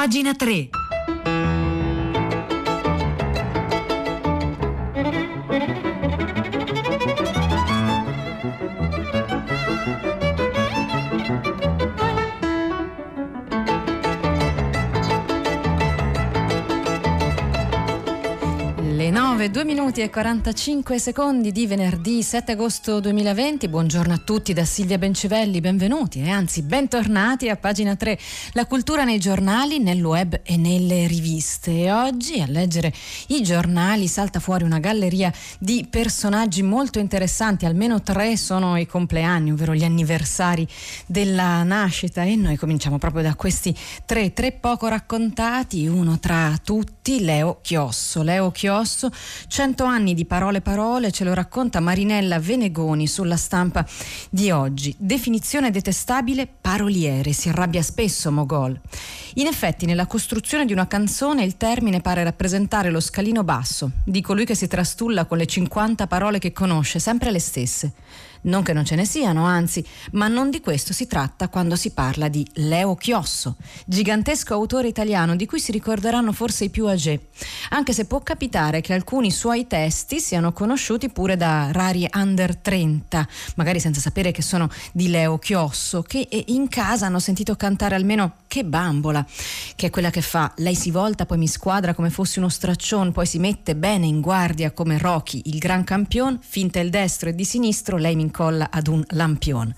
Pagina 3. 9, 2 minuti e 45 secondi di venerdì 7 agosto 2020. Buongiorno a tutti da Silvia Bencivelli, benvenuti e anzi bentornati a pagina 3. La cultura nei giornali, nel web e nelle riviste. E oggi a leggere i giornali salta fuori una galleria di personaggi molto interessanti, almeno tre sono i compleanni, ovvero gli anniversari della nascita e noi cominciamo proprio da questi tre, tre poco raccontati, uno tra tutti, Leo Chiosso. Leo Chiosso. Cento anni di parole parole ce lo racconta Marinella Venegoni sulla stampa di oggi. Definizione detestabile paroliere, si arrabbia spesso Mogol. In effetti nella costruzione di una canzone il termine pare rappresentare lo scalino basso di colui che si trastulla con le 50 parole che conosce, sempre le stesse. Non che non ce ne siano, anzi, ma non di questo si tratta quando si parla di Leo Chiosso, gigantesco autore italiano di cui si ricorderanno forse i più âgé, anche se può capitare che alcuni suoi testi siano conosciuti pure da rari under 30, magari senza sapere che sono di Leo Chiosso, che in casa hanno sentito cantare almeno Che bambola, che è quella che fa lei si volta, poi mi squadra come fossi uno straccione, poi si mette bene in guardia come Rocky, il gran campione, finta il destro e di sinistro, lei mi incolla ad un lampione.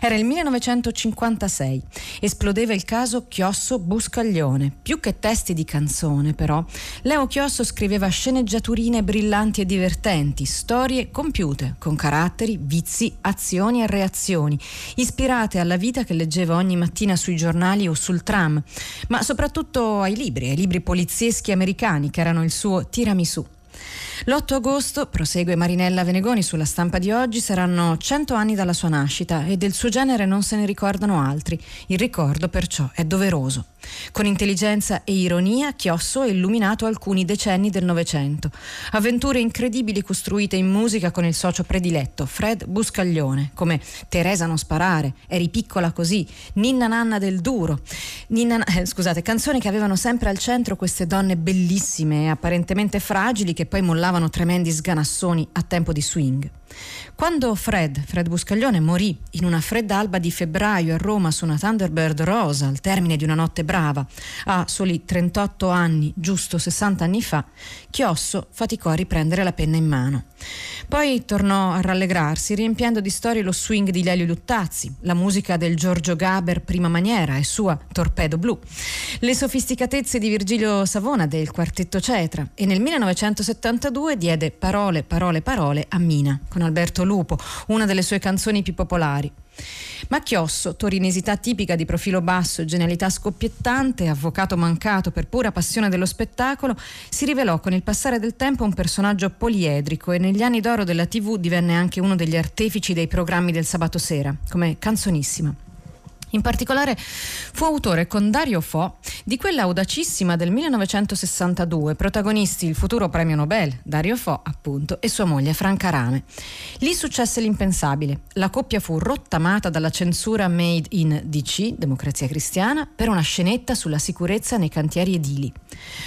Era il 1956, esplodeva il caso Chiosso Buscaglione. Più che testi di canzone, però, Leo Chiosso scriveva sceneggiaturine brillanti e divertenti, storie compiute, con caratteri, vizi, azioni e reazioni, ispirate alla vita che leggeva ogni mattina sui giornali o sul tram, ma soprattutto ai libri, ai libri polizieschi americani che erano il suo tiramisù. L'8 agosto, prosegue Marinella Venegoni sulla stampa di oggi, saranno 100 anni dalla sua nascita e del suo genere non se ne ricordano altri. Il ricordo perciò è doveroso. Con intelligenza e ironia, Chiosso ha illuminato alcuni decenni del Novecento. Avventure incredibili costruite in musica con il socio prediletto, Fred Buscaglione, come Teresa non sparare, Eri piccola così, Ninna Nanna del Duro. Ninna, eh, scusate, canzoni che avevano sempre al centro queste donne bellissime e apparentemente fragili che poi mollavano tremendi sganassoni a tempo di swing. Quando Fred, Fred Buscaglione, morì in una fredda alba di febbraio a Roma su una Thunderbird rosa al termine di una notte brava, a soli 38 anni, giusto 60 anni fa, Chiosso faticò a riprendere la penna in mano. Poi tornò a rallegrarsi, riempiendo di storie lo swing di Lelio Luttazzi, la musica del Giorgio Gaber prima maniera e sua Torpedo Blu, le sofisticatezze di Virgilio Savona del quartetto Cetra e nel 1972 diede Parole, parole, parole a Mina con Alberto Lupo, una delle sue canzoni più popolari. Ma Chiosso, torinesità tipica di profilo basso e genialità scoppiettante, avvocato mancato per pura passione dello spettacolo, si rivelò con il passare del tempo un personaggio poliedrico e negli anni d'oro della TV divenne anche uno degli artefici dei programmi del sabato sera, come canzonissima. In particolare fu autore con Dario Fo di quella audacissima del 1962, protagonisti il futuro premio Nobel, Dario Fo appunto, e sua moglie Franca Rame. Lì successe l'impensabile. La coppia fu rottamata dalla censura made in DC, Democrazia Cristiana, per una scenetta sulla sicurezza nei cantieri edili.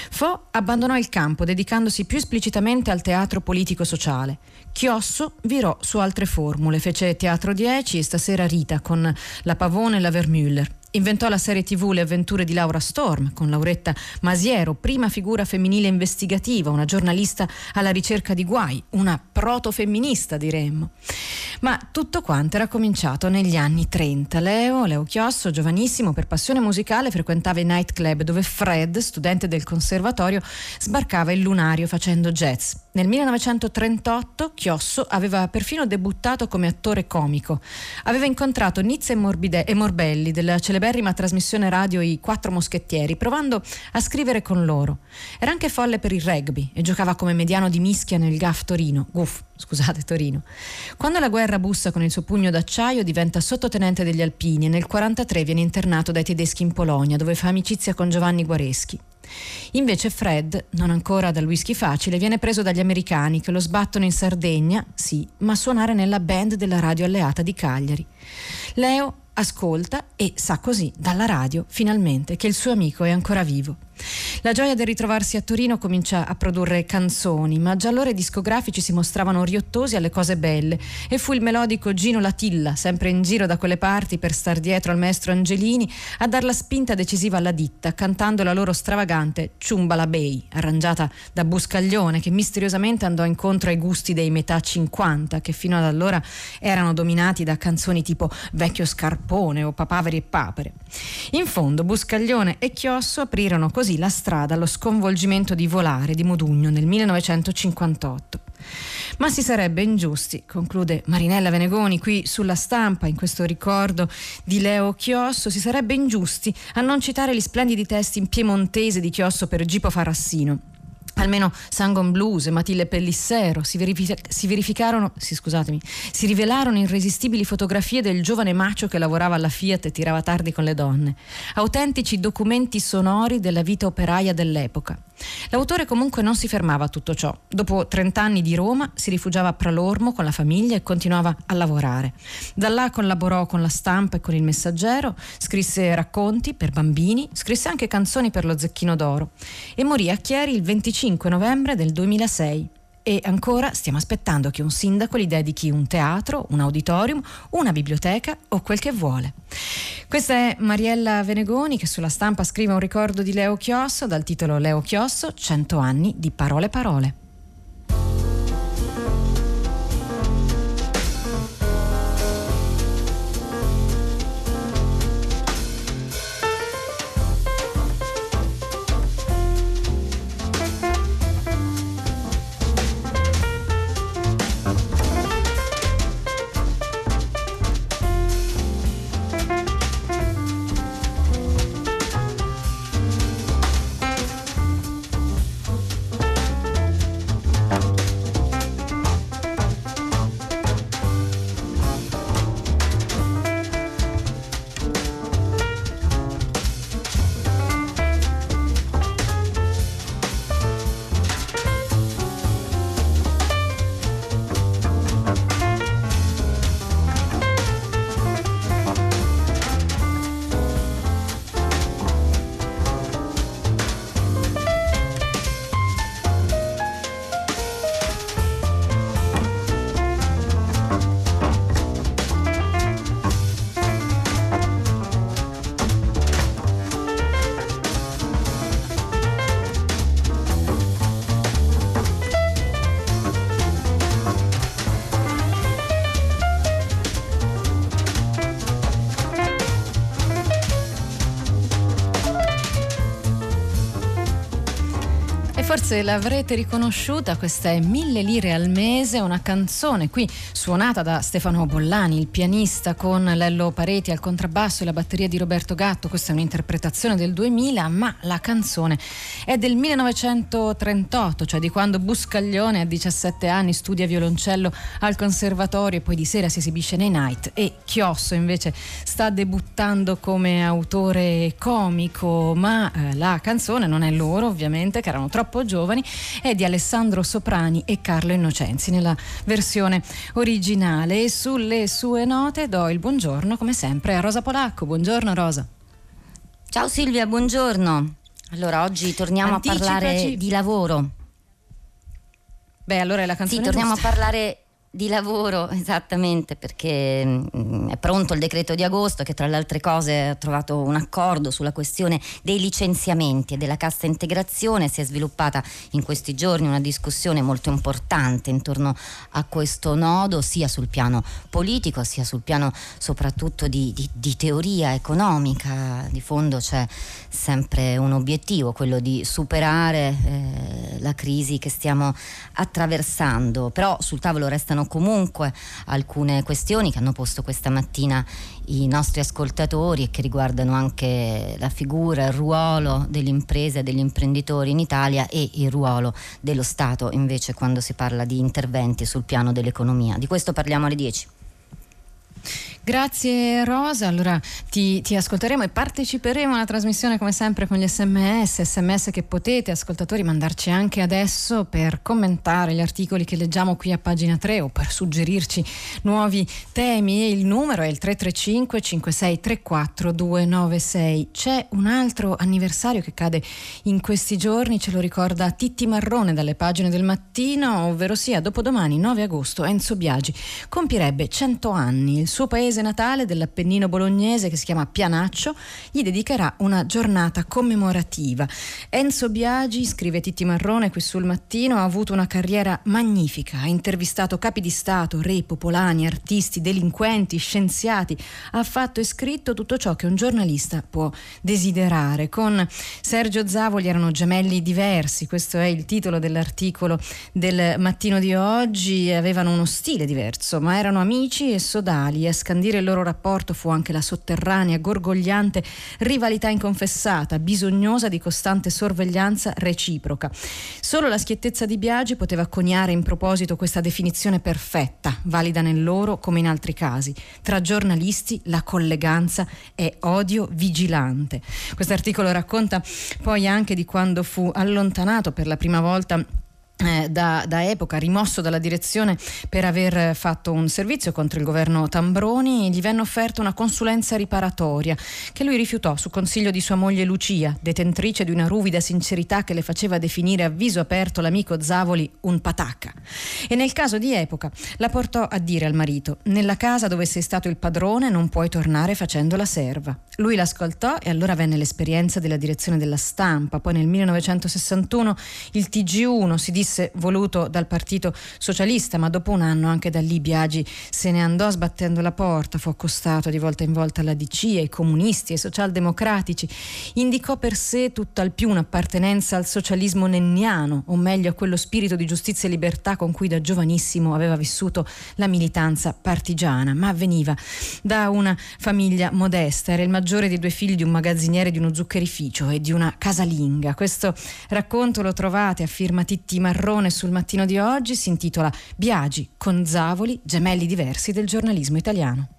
Fo abbandonò il campo dedicandosi più esplicitamente al teatro politico-sociale. Chiosso virò su altre formule, fece Teatro 10 e stasera Rita con La Pavone e la Vermüller. Inventò la serie tv Le avventure di Laura Storm con Lauretta Masiero, prima figura femminile investigativa, una giornalista alla ricerca di guai, una protofemminista diremmo. Ma tutto quanto era cominciato negli anni 30. Leo, Leo Chiosso, giovanissimo, per passione musicale frequentava i nightclub dove Fred, studente del conservatorio, sbarcava il lunario facendo jazz. Nel 1938 Chiosso aveva perfino debuttato come attore comico. Aveva incontrato Nizza e, e Morbelli della celeberrima trasmissione radio I Quattro Moschettieri, provando a scrivere con loro. Era anche folle per il rugby e giocava come mediano di mischia nel GAF Torino. Guf, scusate, Torino. Quando la guerra bussa con il suo pugno d'acciaio diventa sottotenente degli Alpini e nel 1943 viene internato dai tedeschi in Polonia, dove fa amicizia con Giovanni Guareschi. Invece Fred, non ancora dal whisky facile, viene preso dagli americani che lo sbattono in Sardegna, sì, ma a suonare nella band della radio alleata di Cagliari. Leo ascolta e sa così dalla radio finalmente che il suo amico è ancora vivo. La gioia del ritrovarsi a Torino comincia a produrre canzoni, ma già allora i discografici si mostravano riottosi alle cose belle e fu il melodico Gino Latilla, sempre in giro da quelle parti per star dietro al maestro Angelini, a dar la spinta decisiva alla ditta, cantando la loro stravagante Ciumbala Bay, arrangiata da Buscaglione, che misteriosamente andò incontro ai gusti dei metà 50, che fino ad allora erano dominati da canzoni tipo Vecchio Scarpone o Papaveri e Papere. In fondo Buscaglione e Chiosso aprirono così così la strada allo sconvolgimento di Volare di Modugno nel 1958. Ma si sarebbe ingiusti, conclude Marinella Venegoni qui sulla stampa, in questo ricordo di Leo Chiosso, si sarebbe ingiusti a non citare gli splendidi testi in piemontese di Chiosso per Gipo Farassino almeno Sangon Blues e Matilde Pellissero si, verific- si verificarono, sì, scusatemi, si rivelarono irresistibili fotografie del giovane macio che lavorava alla Fiat e tirava tardi con le donne, autentici documenti sonori della vita operaia dell'epoca. L'autore comunque non si fermava a tutto ciò. Dopo 30 anni di Roma si rifugiava a Pralormo con la famiglia e continuava a lavorare. Da là collaborò con la stampa e con il messaggero, scrisse racconti per bambini, scrisse anche canzoni per lo Zecchino d'Oro e morì a Chieri il 25 novembre del 2006 e ancora stiamo aspettando che un sindaco gli dedichi un teatro, un auditorium, una biblioteca o quel che vuole. Questa è Mariella Venegoni che sulla stampa scrive un ricordo di Leo Chiosso dal titolo Leo Chiosso, 100 anni di parole parole. Forse l'avrete riconosciuta, questa è Mille lire al mese, una canzone qui suonata da Stefano Bollani, il pianista con Lello Pareti al contrabbasso e la batteria di Roberto Gatto, questa è un'interpretazione del 2000, ma la canzone è del 1938, cioè di quando Buscaglione a 17 anni studia violoncello al conservatorio e poi di sera si esibisce nei night. E Chiosso invece sta debuttando come autore comico, ma eh, la canzone non è loro ovviamente, che erano troppo giovani giovani è di Alessandro Soprani e Carlo Innocenzi nella versione originale e sulle sue note do il buongiorno come sempre a Rosa Polacco. Buongiorno Rosa. Ciao Silvia, buongiorno. Allora oggi torniamo Anticipaci. a parlare di lavoro. Beh, allora è la canzone Sì, torniamo giusta. a parlare di lavoro, esattamente, perché mh, mm, è pronto il decreto di agosto che tra le altre cose ha trovato un accordo sulla questione dei licenziamenti e della cassa integrazione. Si è sviluppata in questi giorni una discussione molto importante intorno a questo nodo, sia sul piano politico, sia sul piano soprattutto di, di, di teoria economica. Di fondo c'è sempre un obiettivo, quello di superare eh, la crisi che stiamo attraversando, però sul tavolo restano comunque alcune questioni che hanno posto questa mattina i nostri ascoltatori e che riguardano anche la figura, il ruolo delle imprese e degli imprenditori in Italia e il ruolo dello Stato invece quando si parla di interventi sul piano dell'economia. Di questo parliamo alle 10. Grazie Rosa, allora ti, ti, ascolteremo e parteciperemo alla trasmissione come sempre con gli sms, sms che potete ascoltatori mandarci anche adesso per commentare gli articoli che leggiamo qui a pagina 3 o per suggerirci nuovi temi. Il numero è il 335 5634 296. C'è un altro anniversario che cade in questi giorni, ce lo ricorda Titti Marrone dalle pagine del mattino, ovvero sia dopodomani 9 agosto Enzo Biagi compierebbe 100 anni, il suo paese paese natale dell'Appennino bolognese che si chiama Pianaccio, gli dedicherà una giornata commemorativa. Enzo Biagi, scrive Titti Marrone qui sul mattino, ha avuto una carriera magnifica, ha intervistato capi di Stato, re, popolani, artisti, delinquenti, scienziati, ha fatto e scritto tutto ciò che un giornalista può desiderare. Con Sergio Zavoli erano gemelli diversi, questo è il titolo dell'articolo del mattino di oggi, avevano uno stile diverso, ma erano amici e sodali, a scandire dire il loro rapporto fu anche la sotterranea, gorgogliante rivalità inconfessata, bisognosa di costante sorveglianza reciproca. Solo la schiettezza di Biagi poteva coniare in proposito questa definizione perfetta, valida nel loro come in altri casi. Tra giornalisti la colleganza è odio vigilante. Questo articolo racconta poi anche di quando fu allontanato per la prima volta da, da, epoca, rimosso dalla direzione per aver fatto un servizio contro il governo Tambroni, gli venne offerta una consulenza riparatoria che lui rifiutò su consiglio di sua moglie Lucia, detentrice di una ruvida sincerità che le faceva definire a viso aperto l'amico Zavoli un patacca. E nel caso di epoca la portò a dire al marito: Nella casa dove sei stato il padrone non puoi tornare facendo la serva. Lui l'ascoltò e allora venne l'esperienza della direzione della stampa. Poi nel 1961 il TG1 si disse disse voluto dal Partito Socialista, ma dopo un anno anche da lì Biagi se ne andò sbattendo la porta, fu accostato di volta in volta alla DC, ai comunisti, ai socialdemocratici, indicò per sé tutt'al più un'appartenenza al socialismo nenniano, o meglio a quello spirito di giustizia e libertà con cui da giovanissimo aveva vissuto la militanza partigiana, ma veniva da una famiglia modesta, era il maggiore dei due figli di un magazziniere di uno zuccherificio e di una casalinga. Questo racconto lo trovate a firma Titti Marrone Marrone sul mattino di oggi si intitola Biagi con Zavoli, gemelli diversi del giornalismo italiano.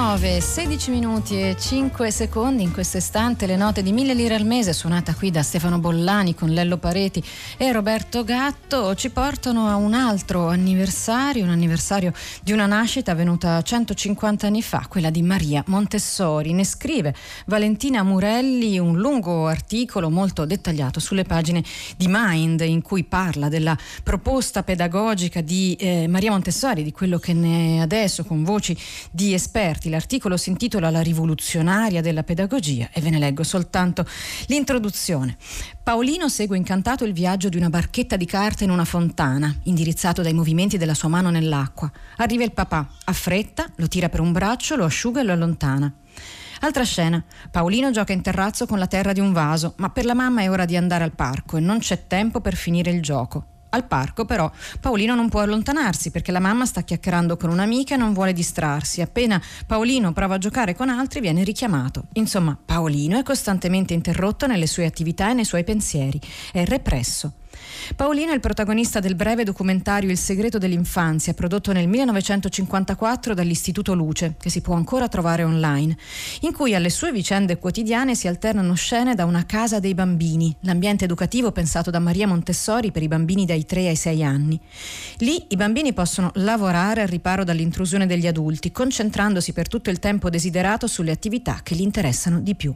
Nove, 16 minuti e 5 secondi in questo istante le note di Mille lire al mese suonata qui da Stefano Bollani con Lello Pareti e Roberto Gatto ci portano a un altro anniversario, un anniversario di una nascita avvenuta 150 anni fa, quella di Maria Montessori. Ne scrive Valentina Murelli un lungo articolo molto dettagliato sulle pagine di Mind in cui parla della proposta pedagogica di eh, Maria Montessori, di quello che ne è adesso con voci di esperti L'articolo si intitola La rivoluzionaria della pedagogia e ve ne leggo soltanto l'introduzione. Paolino segue incantato il viaggio di una barchetta di carta in una fontana, indirizzato dai movimenti della sua mano nell'acqua. Arriva il papà, affretta, lo tira per un braccio, lo asciuga e lo allontana. Altra scena. Paolino gioca in terrazzo con la terra di un vaso, ma per la mamma è ora di andare al parco e non c'è tempo per finire il gioco. Al parco però Paolino non può allontanarsi perché la mamma sta chiacchierando con un'amica e non vuole distrarsi. Appena Paolino prova a giocare con altri viene richiamato. Insomma, Paolino è costantemente interrotto nelle sue attività e nei suoi pensieri. È represso. Paolino è il protagonista del breve documentario Il segreto dell'infanzia, prodotto nel 1954 dall'Istituto Luce, che si può ancora trovare online, in cui alle sue vicende quotidiane si alternano scene da una casa dei bambini, l'ambiente educativo pensato da Maria Montessori per i bambini dai 3 ai 6 anni. Lì i bambini possono lavorare al riparo dall'intrusione degli adulti, concentrandosi per tutto il tempo desiderato sulle attività che li interessano di più.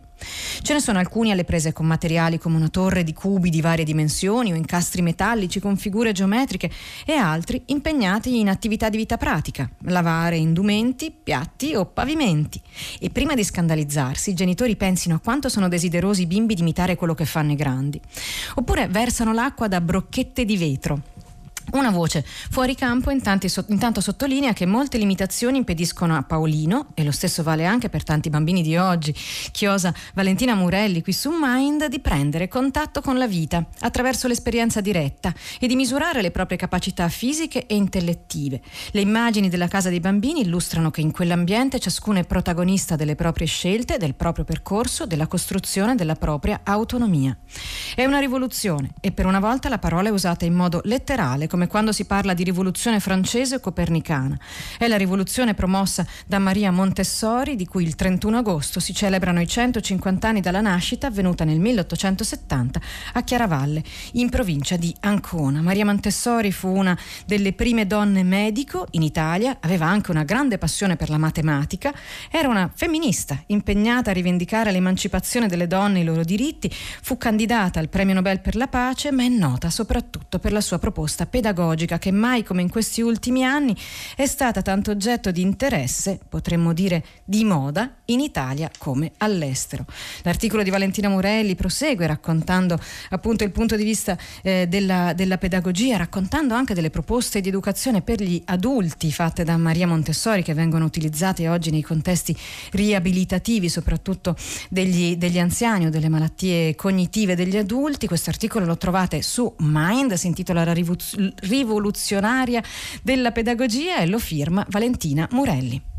Ce ne sono alcuni alle prese con materiali come una torre di cubi di varie dimensioni o incastri metallici con figure geometriche e altri impegnati in attività di vita pratica, lavare indumenti, piatti o pavimenti. E prima di scandalizzarsi, i genitori pensino a quanto sono desiderosi i bimbi di imitare quello che fanno i grandi. Oppure versano l'acqua da brocchette di vetro una voce fuori campo intanto, intanto, sottolinea che molte limitazioni impediscono a Paolino, e lo stesso vale anche per tanti bambini di oggi, chiosa Valentina Murelli qui su Mind, di prendere contatto con la vita attraverso l'esperienza diretta e di misurare le proprie capacità fisiche e intellettive. Le immagini della casa dei bambini illustrano che in quell'ambiente ciascuno è protagonista delle proprie scelte, del proprio percorso, della costruzione della propria autonomia. È una rivoluzione e per una volta la parola è usata in modo letterale come quando si parla di rivoluzione francese o copernicana. È la rivoluzione promossa da Maria Montessori, di cui il 31 agosto si celebrano i 150 anni dalla nascita, avvenuta nel 1870 a Chiaravalle, in provincia di Ancona. Maria Montessori fu una delle prime donne medico in Italia, aveva anche una grande passione per la matematica, era una femminista impegnata a rivendicare l'emancipazione delle donne e i loro diritti, fu candidata al Premio Nobel per la pace, ma è nota soprattutto per la sua proposta pedagogica pedagogica che mai come in questi ultimi anni è stata tanto oggetto di interesse, potremmo dire di moda, in Italia come all'estero. L'articolo di Valentina Morelli prosegue raccontando appunto il punto di vista eh, della, della pedagogia, raccontando anche delle proposte di educazione per gli adulti fatte da Maria Montessori che vengono utilizzate oggi nei contesti riabilitativi, soprattutto degli, degli anziani o delle malattie cognitive degli adulti. Questo articolo lo trovate su Mind, si intitola La rivoluzionaria della pedagogia e lo firma Valentina Murelli.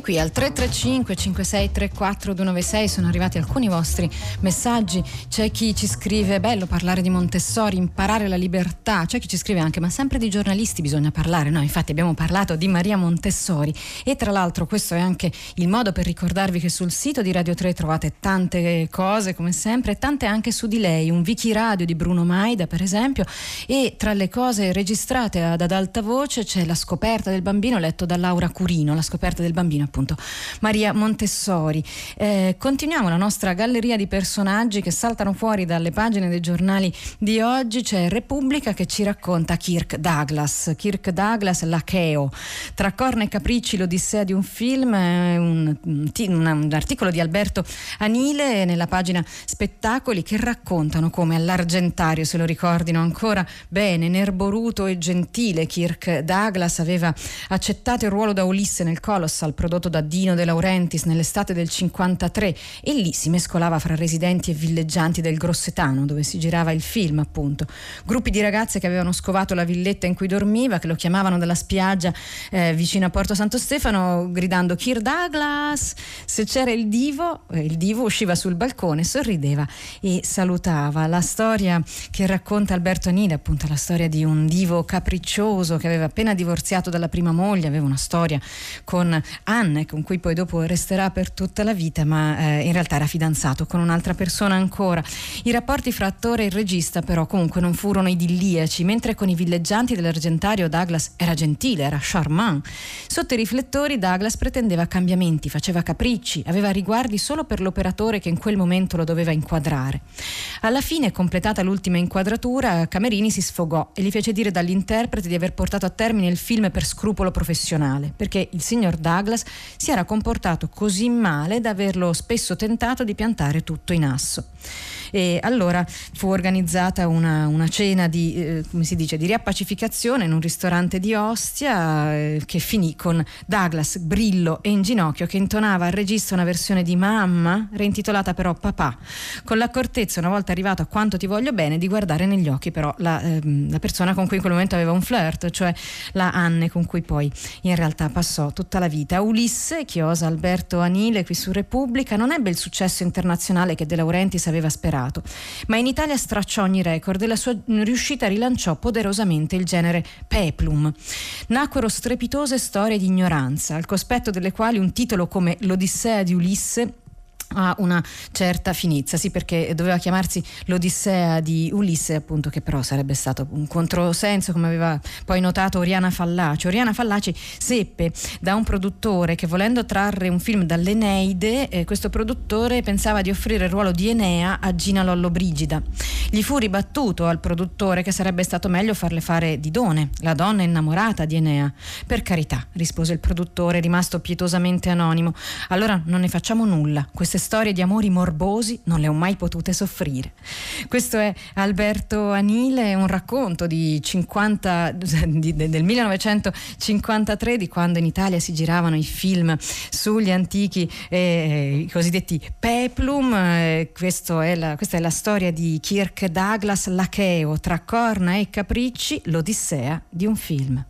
Qui al 335 5634 296 sono arrivati alcuni vostri messaggi. C'è chi ci scrive: bello parlare di Montessori, imparare la libertà. C'è chi ci scrive anche: ma sempre di giornalisti bisogna parlare. No, infatti abbiamo parlato di Maria Montessori. E tra l'altro, questo è anche il modo per ricordarvi che sul sito di Radio 3 trovate tante cose, come sempre, tante anche su di lei. Un wiki radio di Bruno Maida, per esempio. E tra le cose registrate ad alta voce c'è la scoperta del bambino, letto da Laura Curino. La scoperta del bambino appunto Maria Montessori. Eh, continuiamo la nostra galleria di personaggi che saltano fuori dalle pagine dei giornali di oggi. C'è Repubblica che ci racconta Kirk Douglas. Kirk Douglas, l'Acheo. Tra corna e capricci, l'odissea di un film, un, un, un articolo di Alberto Anile nella pagina Spettacoli che raccontano come all'Argentario, se lo ricordino ancora bene, nerboruto e gentile Kirk Douglas aveva accettato il ruolo da Ulisse nel Colossal prodotto da Dino De Laurentiis nell'estate del 53 e lì si mescolava fra residenti e villeggianti del Grossetano dove si girava il film appunto. Gruppi di ragazze che avevano scovato la villetta in cui dormiva, che lo chiamavano dalla spiaggia eh, vicino a Porto Santo Stefano gridando Kirk Douglas. Se c'era il divo, eh, il divo usciva sul balcone, sorrideva e salutava. La storia che racconta Alberto Anile, appunto la storia di un divo capriccioso che aveva appena divorziato dalla prima moglie, aveva una storia con Anne con cui poi dopo resterà per tutta la vita, ma eh, in realtà era fidanzato con un'altra persona ancora. I rapporti fra attore e regista però comunque non furono idilliaci, mentre con i villeggianti dell'Argentario Douglas era gentile, era charmant. Sotto i riflettori Douglas pretendeva cambiamenti, faceva capricci, aveva riguardi solo per l'operatore che in quel momento lo doveva inquadrare. Alla fine, completata l'ultima inquadratura, Camerini si sfogò e gli fece dire dall'interprete di aver portato a termine il film per scrupolo professionale, perché il signor Douglas si era comportato così male da averlo spesso tentato di piantare tutto in asso. E allora fu organizzata una, una cena di, eh, come si dice, di riappacificazione in un ristorante di Ostia eh, che finì con Douglas Brillo e in ginocchio che intonava al regista una versione di Mamma reintitolata però Papà con l'accortezza una volta arrivato a quanto ti voglio bene di guardare negli occhi però la, ehm, la persona con cui in quel momento aveva un flirt cioè la Anne con cui poi in realtà passò tutta la vita. Ulisse chiosa Alberto Anile qui su Repubblica non ebbe il successo internazionale che De Laurentiis aveva sperato ma in Italia stracciò ogni record e la sua riuscita rilanciò poderosamente il genere peplum. Nacquero strepitose storie di ignoranza, al cospetto delle quali un titolo come L'Odissea di Ulisse ha una certa finezza, sì perché doveva chiamarsi l'Odissea di Ulisse appunto che però sarebbe stato un controsenso come aveva poi notato Oriana Fallaci. Oriana Fallaci seppe da un produttore che volendo trarre un film dall'Eneide eh, questo produttore pensava di offrire il ruolo di Enea a Gina Lollobrigida. Gli fu ribattuto al produttore che sarebbe stato meglio farle fare Didone, la donna innamorata di Enea. Per carità, rispose il produttore rimasto pietosamente anonimo, allora non ne facciamo nulla. Queste storie di amori morbosi non le ho mai potute soffrire. Questo è Alberto Anile, un racconto di 50, di, del 1953 di quando in Italia si giravano i film sugli antichi eh, i cosiddetti peplum. Eh, è la, questa è la storia di Kirk Douglas Lacheo tra corna e capricci, l'odissea di un film.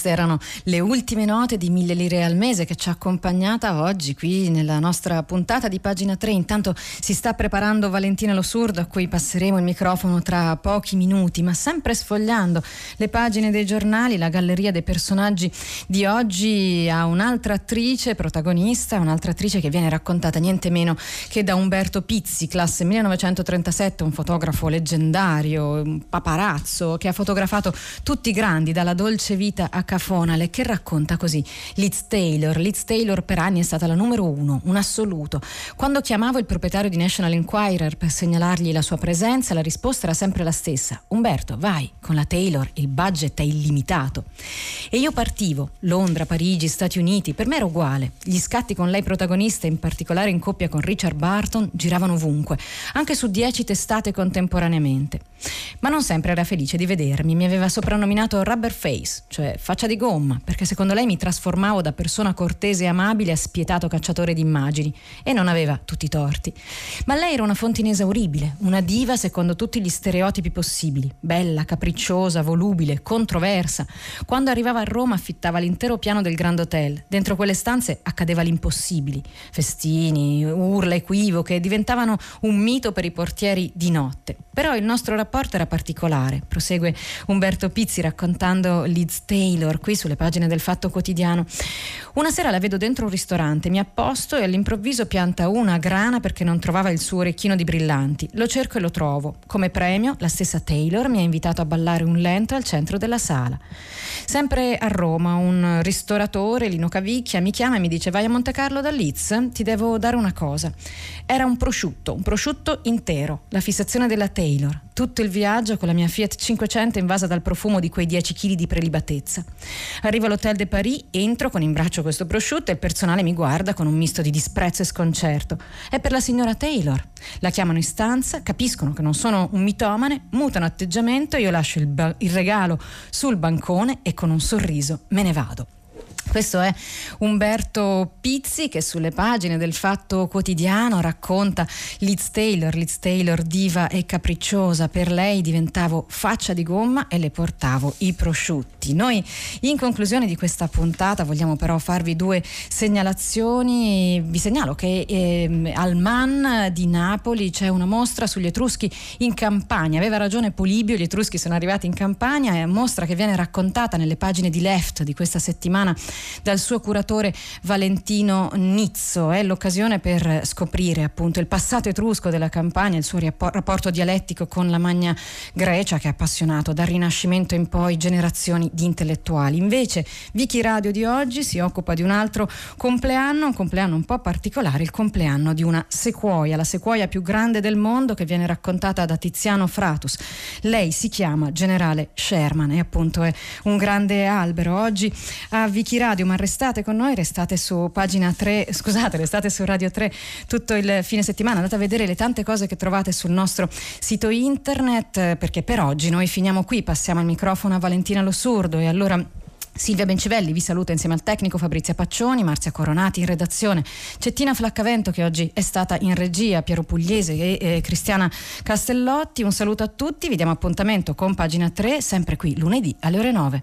Queste erano le ultime note di Mille Lire al mese che ci ha accompagnata oggi qui nella nostra puntata di pagina 3. Intanto si sta preparando Valentina Lo Surdo a cui passeremo il microfono tra pochi minuti, ma sempre sfogliando le pagine dei giornali, la galleria dei personaggi di oggi ha un'altra attrice protagonista, un'altra attrice che viene raccontata niente meno che da Umberto Pizzi, classe 1937, un fotografo leggendario, un paparazzo che ha fotografato tutti i grandi, dalla dolce vita a Cafonale che racconta così Liz Taylor. Liz Taylor per anni è stata la numero uno, un assoluto. Quando chiamavo il proprietario di National Enquirer per segnalargli la sua presenza, la risposta era sempre la stessa. Umberto, vai, con la Taylor il budget è illimitato. E io partivo, Londra, Parigi, Stati Uniti, per me era uguale. Gli scatti con lei protagonista, in particolare in coppia con Richard Barton, giravano ovunque, anche su dieci testate contemporaneamente. Ma non sempre era felice di vedermi, mi aveva soprannominato Rubber Face, cioè faccia di gomma, perché secondo lei mi trasformavo da persona cortese e amabile a spietato cacciatore di immagini e non aveva tutti i torti. Ma lei era una fonte inesauribile, una diva secondo tutti gli stereotipi possibili, bella, capricciosa, volubile, controversa. Quando arrivava a Roma affittava l'intero piano del Grand Hotel. Dentro quelle stanze accadeva l'impossibile. Festini, urla equivoche diventavano un mito per i portieri di notte. Però il nostro rapporto era particolare, prosegue Umberto Pizzi raccontando Liz Taylor qui sulle pagine del Fatto Quotidiano. Una sera la vedo dentro un ristorante, mi apposto e all'improvviso pianta una grana perché non trovava il suo orecchino di brillanti. Lo cerco e lo trovo. Come premio, la stessa Taylor mi ha invitato a ballare un lento al centro della sala. Sempre a Roma, un ristoratore, Lino Cavicchia, mi chiama e mi dice vai a Monte Carlo da Liz, ti devo dare una cosa. Era un prosciutto, un prosciutto intero, la fissazione della Taylor. Tutto il viaggio con la mia Fiat 500 invasa dal profumo di quei 10 kg di prelibatezza. Arrivo all'Hotel de Paris, entro con in braccio questo prosciutto e il personale mi guarda con un misto di disprezzo e sconcerto. È per la signora Taylor. La chiamano in stanza, capiscono che non sono un mitomane, mutano atteggiamento, io lascio il, ba- il regalo sul bancone e con un sorriso me ne vado. Questo è Umberto Pizzi che sulle pagine del Fatto Quotidiano racconta Liz Taylor, Liz Taylor diva e capricciosa, per lei diventavo faccia di gomma e le portavo i prosciutti. Noi in conclusione di questa puntata vogliamo però farvi due segnalazioni, vi segnalo che eh, al MAN di Napoli c'è una mostra sugli Etruschi in Campania, aveva ragione Polibio, gli Etruschi sono arrivati in Campania, è una mostra che viene raccontata nelle pagine di Left di questa settimana dal suo curatore Valentino Nizzo. È l'occasione per scoprire appunto il passato etrusco della campagna, il suo rapporto dialettico con la Magna Grecia che ha appassionato dal Rinascimento in poi generazioni di intellettuali. Invece Vicky Radio di oggi si occupa di un altro compleanno, un compleanno un po' particolare, il compleanno di una sequoia, la sequoia più grande del mondo che viene raccontata da Tiziano Fratus. Lei si chiama Generale Sherman e appunto è un grande albero. Oggi a Vicky Radio, ma restate con noi, restate su pagina 3, scusate, restate su Radio 3 tutto il fine settimana, andate a vedere le tante cose che trovate sul nostro sito internet, perché per oggi noi finiamo qui, passiamo il microfono a Valentina Lossurdo e allora Silvia Bencivelli vi saluta insieme al tecnico Fabrizia Paccioni, Marzia Coronati in redazione, Cettina Flaccavento che oggi è stata in regia, Piero Pugliese e eh, Cristiana Castellotti. Un saluto a tutti, vi diamo appuntamento con pagina 3 sempre qui lunedì alle ore 9.